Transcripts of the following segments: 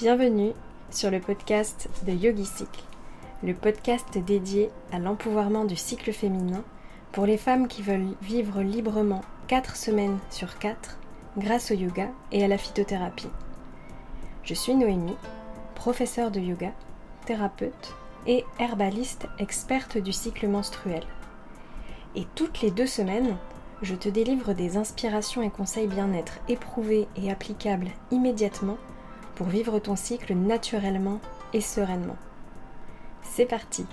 Bienvenue sur le podcast de Yogi Cycle, le podcast dédié à l'empouvoirment du cycle féminin pour les femmes qui veulent vivre librement 4 semaines sur 4 grâce au yoga et à la phytothérapie. Je suis Noémie, professeure de yoga, thérapeute et herbaliste experte du cycle menstruel. Et toutes les deux semaines, je te délivre des inspirations et conseils bien-être éprouvés et applicables immédiatement pour vivre ton cycle naturellement et sereinement. C'est parti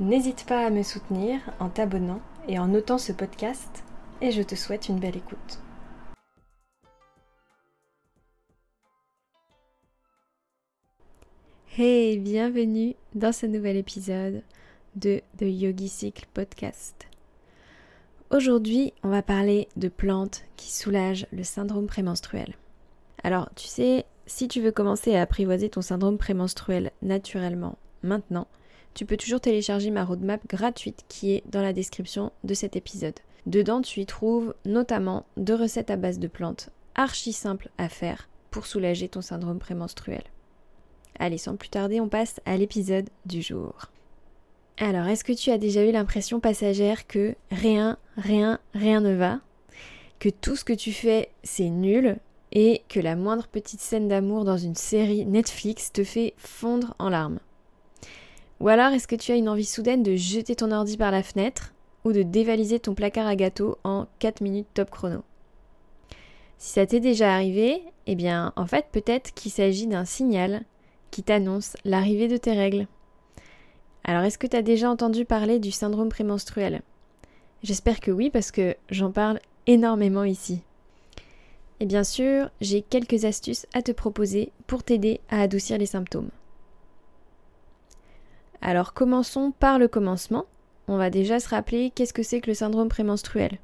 N'hésite pas à me soutenir en t'abonnant et en notant ce podcast et je te souhaite une belle écoute. Hey, bienvenue dans ce nouvel épisode de The Yogi Cycle Podcast. Aujourd'hui, on va parler de plantes qui soulagent le syndrome prémenstruel. Alors, tu sais, si tu veux commencer à apprivoiser ton syndrome prémenstruel naturellement maintenant, tu peux toujours télécharger ma roadmap gratuite qui est dans la description de cet épisode. Dedans, tu y trouves notamment deux recettes à base de plantes archi simples à faire pour soulager ton syndrome prémenstruel. Allez, sans plus tarder, on passe à l'épisode du jour. Alors, est-ce que tu as déjà eu l'impression passagère que rien, rien, rien ne va? Que tout ce que tu fais, c'est nul? Et que la moindre petite scène d'amour dans une série Netflix te fait fondre en larmes. Ou alors est-ce que tu as une envie soudaine de jeter ton ordi par la fenêtre ou de dévaliser ton placard à gâteau en 4 minutes top chrono? Si ça t'est déjà arrivé, eh bien en fait peut-être qu'il s'agit d'un signal qui t'annonce l'arrivée de tes règles. Alors est-ce que tu as déjà entendu parler du syndrome prémenstruel? J'espère que oui parce que j'en parle énormément ici. Et bien sûr, j'ai quelques astuces à te proposer pour t'aider à adoucir les symptômes. Alors commençons par le commencement. On va déjà se rappeler qu'est-ce que c'est que le syndrome prémenstruel.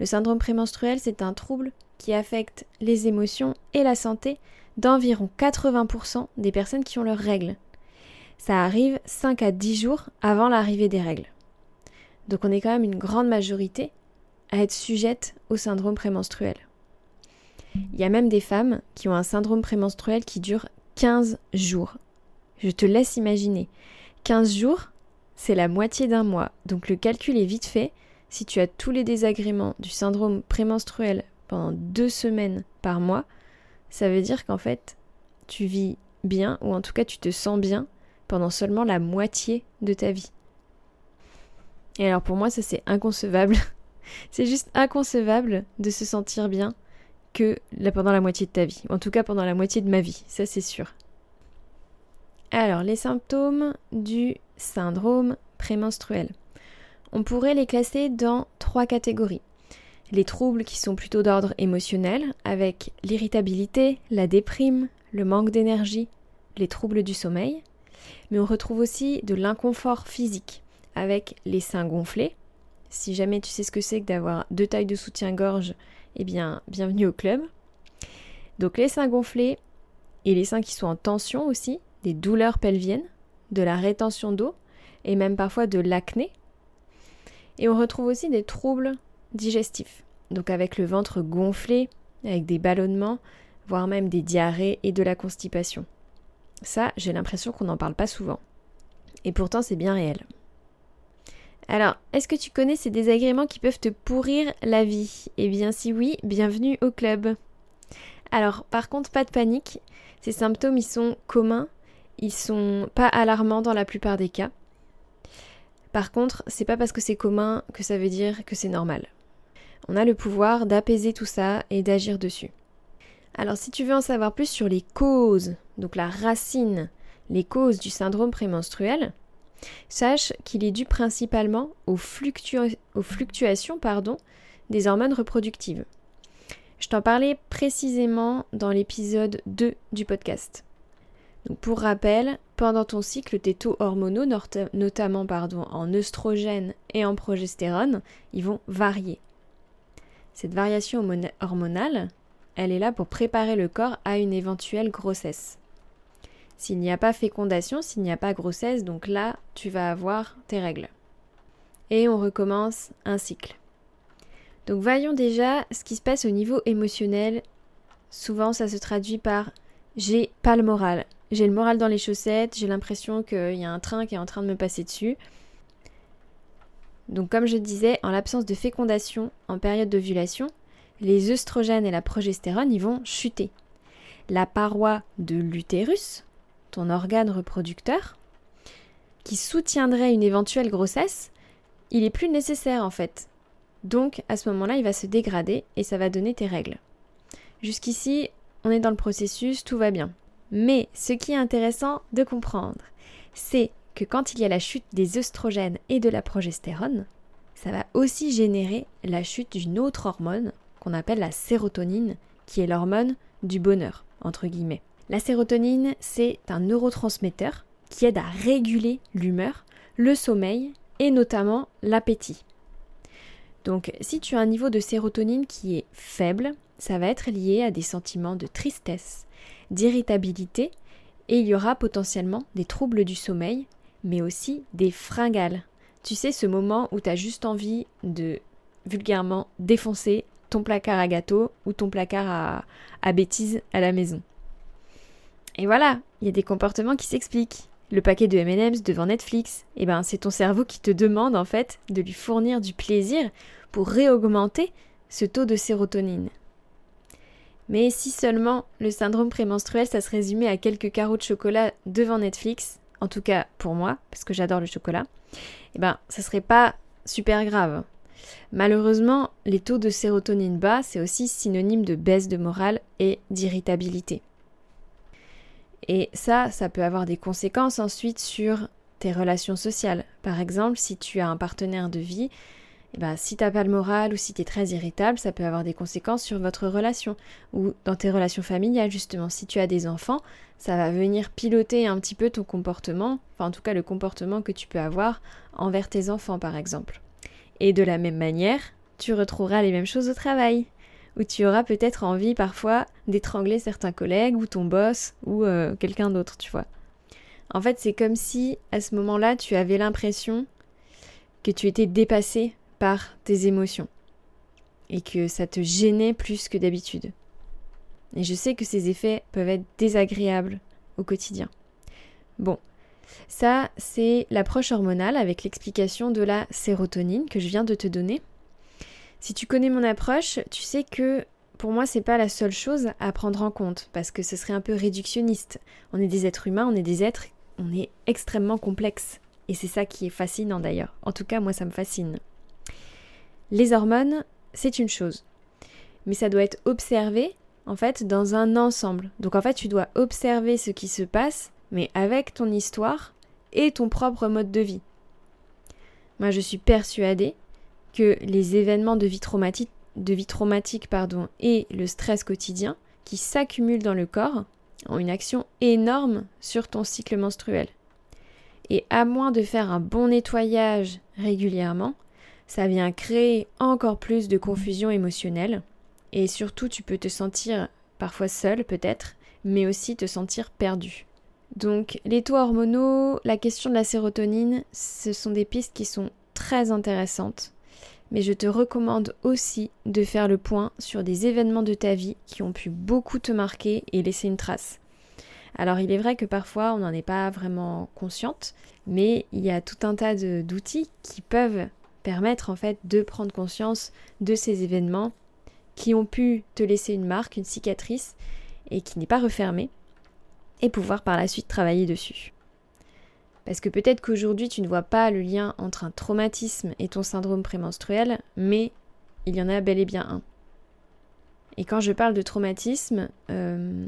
Le syndrome prémenstruel, c'est un trouble qui affecte les émotions et la santé d'environ 80% des personnes qui ont leurs règles. Ça arrive 5 à 10 jours avant l'arrivée des règles. Donc on est quand même une grande majorité à être sujette au syndrome prémenstruel. Il y a même des femmes qui ont un syndrome prémenstruel qui dure 15 jours. Je te laisse imaginer. 15 jours, c'est la moitié d'un mois. Donc le calcul est vite fait. Si tu as tous les désagréments du syndrome prémenstruel pendant deux semaines par mois, ça veut dire qu'en fait, tu vis bien, ou en tout cas tu te sens bien, pendant seulement la moitié de ta vie. Et alors pour moi, ça c'est inconcevable. c'est juste inconcevable de se sentir bien que pendant la moitié de ta vie. En tout cas pendant la moitié de ma vie, ça c'est sûr. Alors, les symptômes du syndrome prémenstruel. On pourrait les classer dans trois catégories. Les troubles qui sont plutôt d'ordre émotionnel, avec l'irritabilité, la déprime, le manque d'énergie, les troubles du sommeil. Mais on retrouve aussi de l'inconfort physique, avec les seins gonflés. Si jamais tu sais ce que c'est que d'avoir deux tailles de soutien-gorge eh bien, bienvenue au club. Donc les seins gonflés et les seins qui sont en tension aussi, des douleurs pelviennes, de la rétention d'eau et même parfois de l'acné. Et on retrouve aussi des troubles digestifs, donc avec le ventre gonflé, avec des ballonnements, voire même des diarrhées et de la constipation. Ça, j'ai l'impression qu'on n'en parle pas souvent. Et pourtant, c'est bien réel. Alors, est-ce que tu connais ces désagréments qui peuvent te pourrir la vie? Eh bien si oui, bienvenue au club. Alors, par contre, pas de panique, ces symptômes, ils sont communs, ils sont pas alarmants dans la plupart des cas. Par contre, c'est pas parce que c'est commun que ça veut dire que c'est normal. On a le pouvoir d'apaiser tout ça et d'agir dessus. Alors si tu veux en savoir plus sur les causes, donc la racine, les causes du syndrome prémenstruel, Sache qu'il est dû principalement aux, fluctuations des hormones reproductives. Je t'en parlais précisément dans l'épisode 2 du podcast. pour rappel, pendant ton cycle, tes taux hormonaux, notamment en œstrogène et en progestérone, ils vont varier. Cette variation hormonale, elle est là pour préparer le corps à une éventuelle grossesse. S'il n'y a pas fécondation, s'il n'y a pas grossesse, donc là, tu vas avoir tes règles. Et on recommence un cycle. Donc voyons déjà ce qui se passe au niveau émotionnel. Souvent, ça se traduit par j'ai pas le moral. J'ai le moral dans les chaussettes, j'ai l'impression qu'il y a un train qui est en train de me passer dessus. Donc comme je disais, en l'absence de fécondation en période d'ovulation, les œstrogènes et la progestérone y vont chuter. La paroi de l'utérus, ton organe reproducteur, qui soutiendrait une éventuelle grossesse, il est plus nécessaire en fait. Donc à ce moment-là, il va se dégrader et ça va donner tes règles. Jusqu'ici, on est dans le processus, tout va bien. Mais ce qui est intéressant de comprendre, c'est que quand il y a la chute des œstrogènes et de la progestérone, ça va aussi générer la chute d'une autre hormone qu'on appelle la sérotonine, qui est l'hormone du bonheur, entre guillemets. La sérotonine, c'est un neurotransmetteur qui aide à réguler l'humeur, le sommeil et notamment l'appétit. Donc si tu as un niveau de sérotonine qui est faible, ça va être lié à des sentiments de tristesse, d'irritabilité et il y aura potentiellement des troubles du sommeil, mais aussi des fringales. Tu sais, ce moment où tu as juste envie de vulgairement défoncer ton placard à gâteau ou ton placard à, à bêtises à la maison. Et voilà, il y a des comportements qui s'expliquent. Le paquet de M&M's devant Netflix, eh ben c'est ton cerveau qui te demande en fait de lui fournir du plaisir pour réaugmenter ce taux de sérotonine. Mais si seulement le syndrome prémenstruel ça se résumait à quelques carreaux de chocolat devant Netflix, en tout cas pour moi, parce que j'adore le chocolat, eh ben ça serait pas super grave. Malheureusement, les taux de sérotonine bas, c'est aussi synonyme de baisse de morale et d'irritabilité. Et ça, ça peut avoir des conséquences ensuite sur tes relations sociales. Par exemple, si tu as un partenaire de vie, eh ben, si t'as pas le moral ou si tu es très irritable, ça peut avoir des conséquences sur votre relation ou dans tes relations familiales justement. Si tu as des enfants, ça va venir piloter un petit peu ton comportement, enfin en tout cas le comportement que tu peux avoir envers tes enfants par exemple. Et de la même manière, tu retrouveras les mêmes choses au travail, où tu auras peut-être envie parfois d'étrangler certains collègues ou ton boss ou euh, quelqu'un d'autre, tu vois. En fait, c'est comme si à ce moment-là, tu avais l'impression que tu étais dépassé par tes émotions et que ça te gênait plus que d'habitude. Et je sais que ces effets peuvent être désagréables au quotidien. Bon, ça c'est l'approche hormonale avec l'explication de la sérotonine que je viens de te donner. Si tu connais mon approche, tu sais que pour moi c'est pas la seule chose à prendre en compte parce que ce serait un peu réductionniste. On est des êtres humains, on est des êtres, on est extrêmement complexes et c'est ça qui est fascinant d'ailleurs. En tout cas, moi ça me fascine. Les hormones, c'est une chose. Mais ça doit être observé, en fait, dans un ensemble. Donc en fait, tu dois observer ce qui se passe, mais avec ton histoire et ton propre mode de vie. Moi, je suis persuadée que les événements de vie traumatique, pardon, et le stress quotidien qui s'accumulent dans le corps ont une action énorme sur ton cycle menstruel. Et à moins de faire un bon nettoyage régulièrement, ça vient créer encore plus de confusion émotionnelle. Et surtout, tu peux te sentir parfois seul peut-être, mais aussi te sentir perdu. Donc les taux hormonaux, la question de la sérotonine, ce sont des pistes qui sont très intéressantes. Mais je te recommande aussi de faire le point sur des événements de ta vie qui ont pu beaucoup te marquer et laisser une trace. Alors il est vrai que parfois on n'en est pas vraiment consciente, mais il y a tout un tas d'outils qui peuvent permettre en fait de prendre conscience de ces événements qui ont pu te laisser une marque, une cicatrice et qui n'est pas refermée et pouvoir par la suite travailler dessus. Parce que peut-être qu'aujourd'hui tu ne vois pas le lien entre un traumatisme et ton syndrome prémenstruel, mais il y en a bel et bien un. Et quand je parle de traumatisme, euh,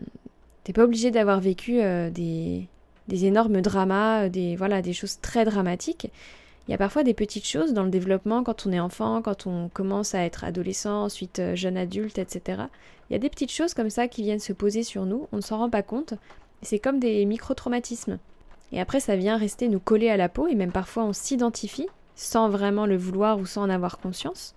t'es pas obligé d'avoir vécu euh, des, des, énormes dramas, des, voilà, des choses très dramatiques. Il y a parfois des petites choses dans le développement quand on est enfant, quand on commence à être adolescent, ensuite euh, jeune adulte, etc. Il y a des petites choses comme ça qui viennent se poser sur nous, on ne s'en rend pas compte. C'est comme des micro-traumatismes. Et après, ça vient rester nous coller à la peau, et même parfois on s'identifie, sans vraiment le vouloir ou sans en avoir conscience.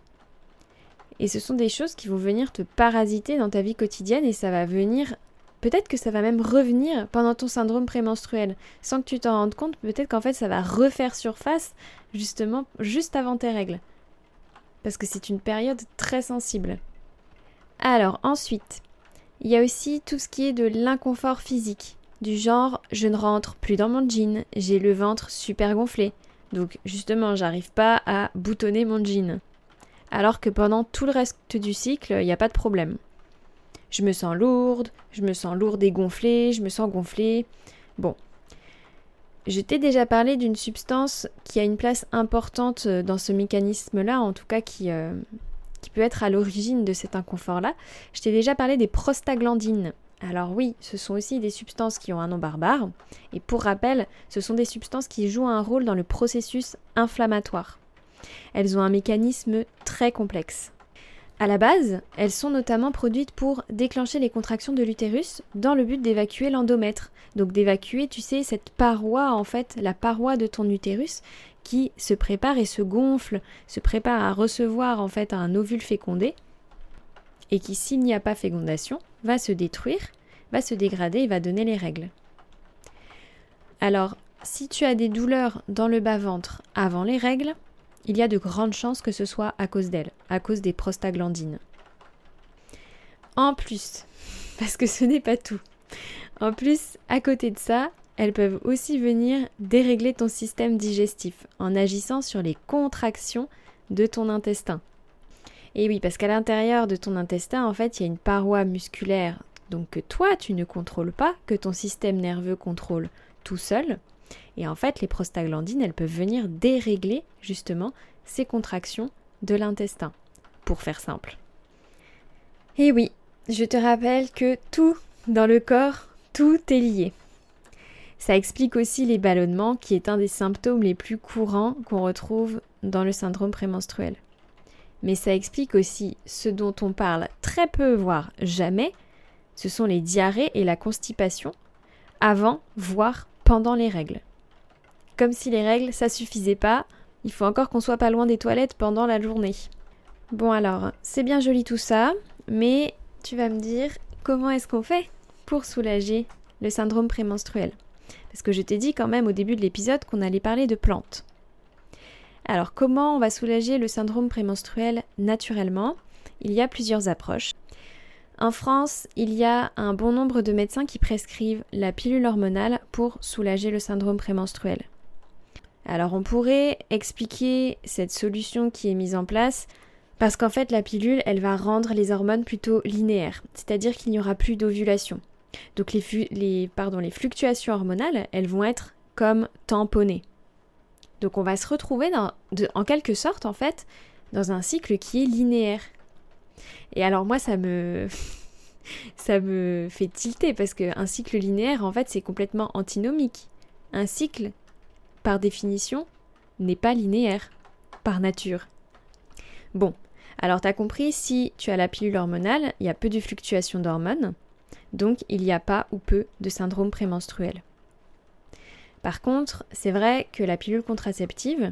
Et ce sont des choses qui vont venir te parasiter dans ta vie quotidienne, et ça va venir Peut-être que ça va même revenir pendant ton syndrome prémenstruel. Sans que tu t'en rendes compte, peut-être qu'en fait ça va refaire surface justement juste avant tes règles. Parce que c'est une période très sensible. Alors ensuite, Il y a aussi tout ce qui est de l'inconfort physique, du genre je ne rentre plus dans mon jean, j'ai le ventre super gonflé. Donc justement, j'arrive pas à boutonner mon jean. Alors que pendant tout le reste du cycle, il n'y a pas de problème. Je me sens lourde, je me sens lourde et gonflée, je me sens gonflée. Bon. Je t'ai déjà parlé d'une substance qui a une place importante dans ce mécanisme-là, en tout cas qui, euh, qui peut être à l'origine de cet inconfort-là. Je t'ai déjà parlé des prostaglandines. Alors oui, ce sont aussi des substances qui ont un nom barbare, et pour rappel, ce sont des substances qui jouent un rôle dans le processus inflammatoire. Elles ont un mécanisme très complexe. À la base, elles sont notamment produites pour déclencher les contractions de l'utérus dans le but d'évacuer l'endomètre. Donc d'évacuer, tu sais, cette paroi, en fait, la paroi de ton utérus qui se prépare et se gonfle, se prépare à recevoir en fait un ovule fécondé et qui, s'il n'y a pas fécondation, va se détruire, va se dégrader et va donner les règles. Alors, si tu as des douleurs dans le bas-ventre avant les règles, il y a de grandes chances que ce soit à cause d'elles, à cause des prostaglandines. En plus, parce que ce n'est pas tout, en plus, à côté de ça, elles peuvent aussi venir dérégler ton système digestif en agissant sur les contractions de ton intestin. Et oui, parce qu'à l'intérieur de ton intestin, en fait, il y a une paroi musculaire, donc que toi, tu ne contrôles pas, que ton système nerveux contrôle tout seul. Et en fait, les prostaglandines, elles peuvent venir dérégler justement ces contractions de l'intestin, pour faire simple. Et oui, je te rappelle que tout dans le corps, tout est lié. Ça explique aussi les ballonnements, qui est un des symptômes les plus courants qu'on retrouve dans le syndrome prémenstruel. Mais ça explique aussi ce dont on parle très peu, voire jamais, ce sont les diarrhées et la constipation, avant, voire pendant les règles. Comme si les règles, ça suffisait pas, il faut encore qu'on soit pas loin des toilettes pendant la journée. Bon alors, c'est bien joli tout ça, mais tu vas me dire comment est-ce qu'on fait pour soulager le syndrome prémenstruel? Parce que je t'ai dit quand même au début de l'épisode qu'on allait parler de plantes. Alors comment on va soulager le syndrome prémenstruel naturellement? Il y a plusieurs approches. En France, il y a un bon nombre de médecins qui prescrivent la pilule hormonale pour soulager le syndrome prémenstruel. Alors on pourrait expliquer cette solution qui est mise en place parce qu'en fait la pilule, elle va rendre les hormones plutôt linéaires, c'est-à-dire qu'il n'y aura plus d'ovulation. Donc les, fluctuations hormonales, elles vont être comme tamponnées. Donc on va se retrouver en quelque sorte en fait dans un cycle qui est linéaire. Et alors moi ça me ça me fait tilter parce qu'un cycle linéaire en fait c'est complètement antinomique. Un cycle par définition n'est pas linéaire par nature. Bon, alors t'as compris si tu as la pilule hormonale, il y a peu de fluctuations d'hormones. Donc il n'y a pas ou peu de syndrome prémenstruel. Par contre, c'est vrai que la pilule contraceptive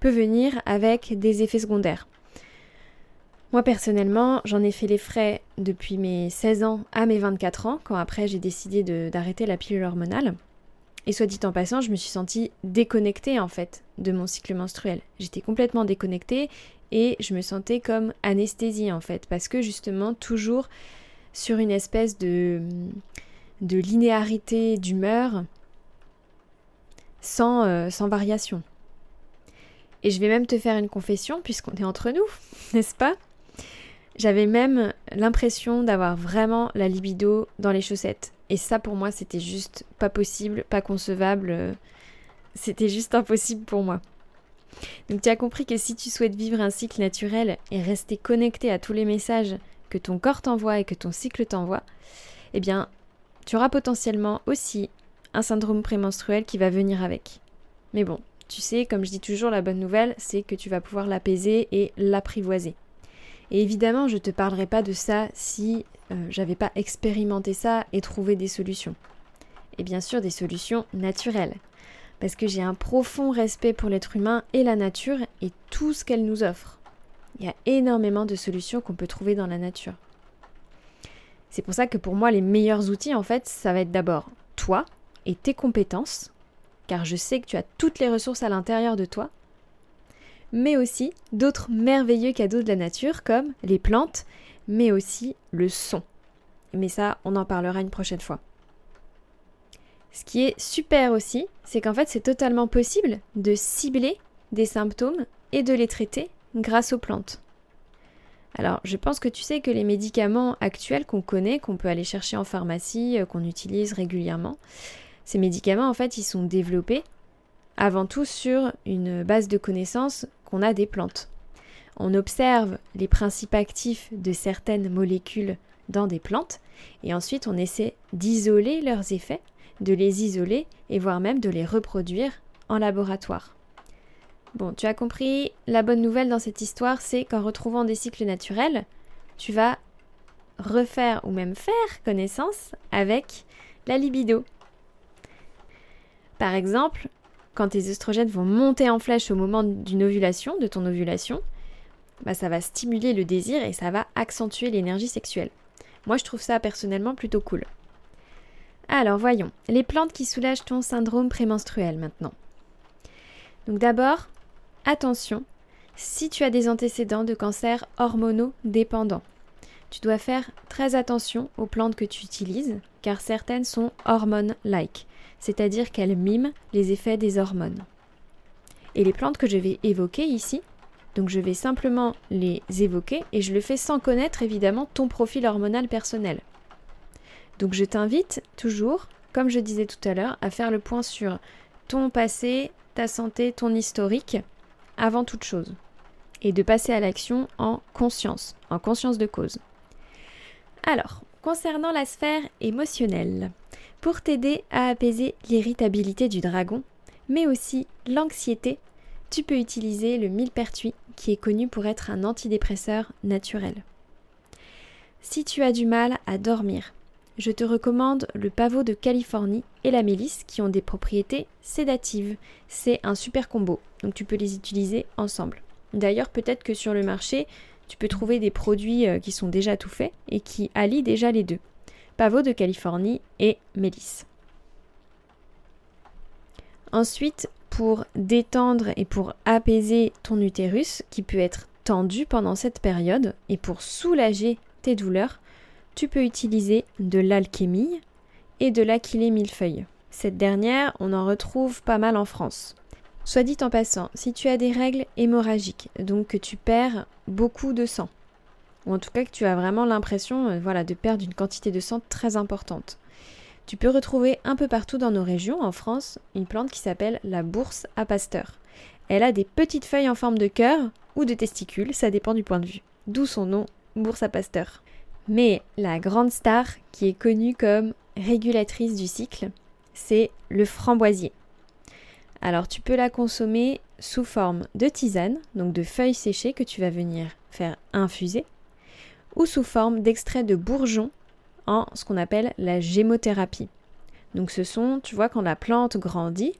peut venir avec des effets secondaires. Moi personnellement, j'en ai fait les frais depuis mes 16 ans à mes 24 ans, quand après j'ai décidé d'arrêter la pilule hormonale. Et soit dit en passant, je me suis sentie déconnectée en fait de mon cycle menstruel. J'étais complètement déconnectée et je me sentais comme anesthésie en fait, parce que justement toujours sur une espèce de, de linéarité d'humeur sans, euh, sans variation. Et je vais même te faire une confession, puisqu'on est entre nous, n'est-ce pas? J'avais même l'impression d'avoir vraiment la libido dans les chaussettes. Et ça, pour moi, c'était juste pas possible, pas concevable. C'était juste impossible pour moi. Donc tu as compris que si tu souhaites vivre un cycle naturel et rester connecté à tous les messages que ton corps t'envoie et que ton cycle t'envoie, eh bien, tu auras potentiellement aussi un syndrome prémenstruel qui va venir avec. Mais bon, tu sais, comme je dis toujours, la bonne nouvelle, c'est que tu vas pouvoir l'apaiser et l'apprivoiser. Et évidemment, je ne te parlerai pas de ça si euh, j'avais pas expérimenté ça et trouvé des solutions. Et bien sûr, des solutions naturelles. Parce que j'ai un profond respect pour l'être humain et la nature et tout ce qu'elle nous offre. Il y a énormément de solutions qu'on peut trouver dans la nature. C'est pour ça que pour moi, les meilleurs outils, en fait, ça va être d'abord toi et tes compétences, car je sais que tu as toutes les ressources à l'intérieur de toi, mais aussi d'autres merveilleux cadeaux de la nature comme les plantes, mais aussi le son. mais ça, on en parlera une prochaine fois. Ce qui est super aussi, c'est qu'en fait, c'est totalement possible de cibler des symptômes et de les traiter grâce aux plantes. Alors, je pense que tu sais que les médicaments actuels qu'on connaît, qu'on peut aller chercher en pharmacie, euh, qu'on utilise régulièrement, ces médicaments, en fait, ils sont développés avant tout sur une base de connaissances qu'on a des plantes. On observe les principes actifs de certaines molécules dans des plantes et ensuite on essaie d'isoler leurs effets, de les isoler et voire même de les reproduire en laboratoire. Bon, tu as compris, la bonne nouvelle dans cette histoire, c'est qu'en retrouvant des cycles naturels, tu vas refaire ou même faire connaissance avec la libido. Par exemple, quand tes oestrogènes vont monter en flèche au moment d'une ovulation, de ton ovulation, bah, ça va stimuler le désir et ça va accentuer l'énergie sexuelle. Moi, je trouve ça personnellement plutôt cool. Alors, voyons, les plantes qui soulagent ton syndrome prémenstruel maintenant. Donc d'abord, attention, si tu as des antécédents de cancer hormonaux dépendants, tu dois faire très attention aux plantes que tu utilises, car certaines sont hormones-like, c'est-à-dire qu'elles miment les effets des hormones. Et les plantes que je vais évoquer ici donc je vais simplement les évoquer et je le fais sans connaître évidemment ton profil hormonal personnel. Donc je t'invite toujours, comme je disais tout à l'heure, à faire le point sur ton passé, ta santé, ton historique, avant toute chose. Et de passer à l'action en conscience, en conscience de cause. Alors, concernant la sphère émotionnelle, pour t'aider à apaiser l'irritabilité du dragon, mais aussi l'anxiété, tu peux utiliser le millepertuis qui est connu pour être un antidépresseur naturel. Si tu as du mal à dormir, je te recommande le pavot de Californie et la mélisse qui ont des propriétés sédatives. C'est un super combo, donc tu peux les utiliser ensemble. D'ailleurs, peut-être que sur le marché, tu peux trouver des produits euh, qui sont déjà tout faits et qui allient déjà les deux. Pavot de Californie et mélisse. Ensuite, pour détendre et pour apaiser ton utérus qui peut être tendu pendant cette période et pour soulager tes douleurs, tu peux utiliser de l'alchémie et de l'aquilée millefeuille. Cette dernière, on en retrouve pas mal en France. Soit dit en passant, si tu as des règles hémorragiques, donc que tu perds beaucoup de sang, ou en tout cas que tu as vraiment l'impression euh, voilà, de perdre une quantité de sang très importante, tu peux retrouver un peu partout dans nos régions, en France, une plante qui s'appelle la bourse à pasteur. Elle a des petites feuilles en forme de cœur ou de testicules, ça dépend du point de vue. D'où son nom, bourse à pasteur. Mais la grande star qui est connue comme régulatrice du cycle, c'est le framboisier. Alors tu peux la consommer sous forme de tisane, donc de feuilles séchées que tu vas venir faire infuser, ou sous forme d'extrait de bourgeon en ce qu'on appelle la gémothérapie. Donc ce sont, tu vois, quand la plante grandit,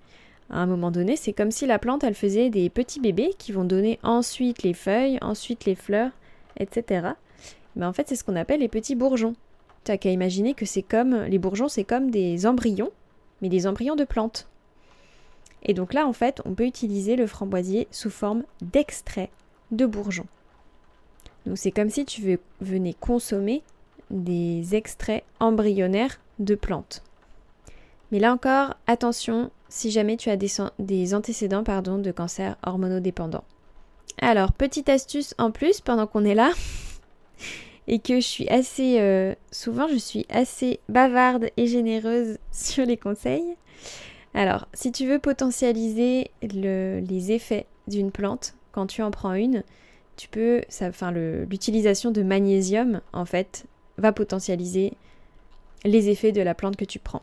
à un moment donné, c'est comme si la plante, elle faisait des petits bébés qui vont donner ensuite les feuilles, ensuite les fleurs, etc. Mais en fait, c'est ce qu'on appelle les petits bourgeons. Tu n'as qu'à imaginer que c'est comme, les bourgeons, c'est comme des embryons, mais des embryons de plantes. Et donc là, en fait, on peut utiliser le framboisier sous forme d'extrait de bourgeons. Donc c'est comme si tu venais consommer des extraits embryonnaires de plantes. Mais là encore, attention si jamais tu as des, antécédents de cancer hormonodépendant. Alors, petite astuce en plus pendant qu'on est là, et que je suis assez, euh, souvent je suis assez bavarde et généreuse sur les conseils. Alors, si tu veux potentialiser les effets d'une plante, quand tu en prends une, tu peux, l'utilisation de magnésium en fait va potentialiser les effets de la plante que tu prends.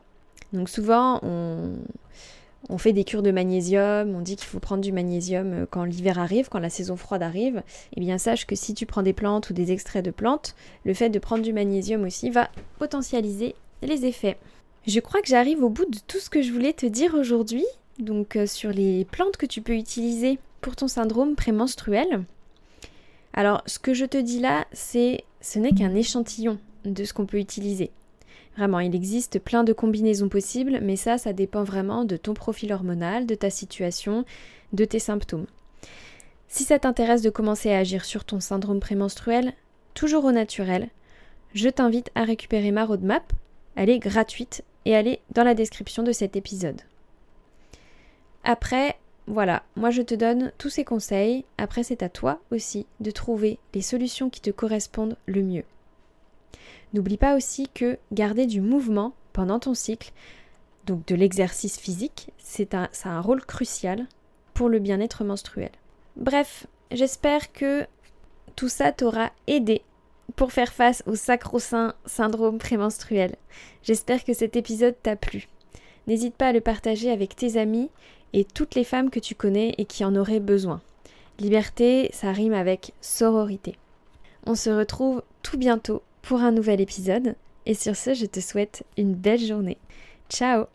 Donc souvent, on, fait des cures de magnésium, on dit qu'il faut prendre du magnésium euh, quand l'hiver arrive, quand la saison froide arrive. Eh bien, sache que si tu prends des plantes ou des extraits de plantes, le fait de prendre du magnésium aussi va potentialiser les effets. Je crois que j'arrive au bout de tout ce que je voulais te dire aujourd'hui, donc euh, sur les plantes que tu peux utiliser pour ton syndrome prémenstruel. Alors, ce que je te dis là, c'est ce n'est qu'un échantillon de ce qu'on peut utiliser. Vraiment, il existe plein de combinaisons possibles, mais ça, ça dépend vraiment de ton profil hormonal, de ta situation, de tes symptômes. Si ça t'intéresse de commencer à agir sur ton syndrome prémenstruel, toujours au naturel, je t'invite à récupérer ma roadmap. Elle est gratuite et est dans la description de cet épisode. Après, voilà, moi je te donne tous ces conseils. Après, c'est à toi aussi de trouver les solutions qui te correspondent le mieux. N'oublie pas aussi que garder du mouvement pendant ton cycle, donc de l'exercice physique, c'est un, ça a un rôle crucial pour le bien-être menstruel. Bref, j'espère que tout ça t'aura aidé pour faire face au sacro-saint syndrome prémenstruel. J'espère que cet épisode t'a plu. N'hésite pas à le partager avec tes amis et toutes les femmes que tu connais et qui en auraient besoin. Liberté, ça rime avec sororité. On se retrouve tout bientôt pour un nouvel épisode et sur ce, je te souhaite une belle journée. Ciao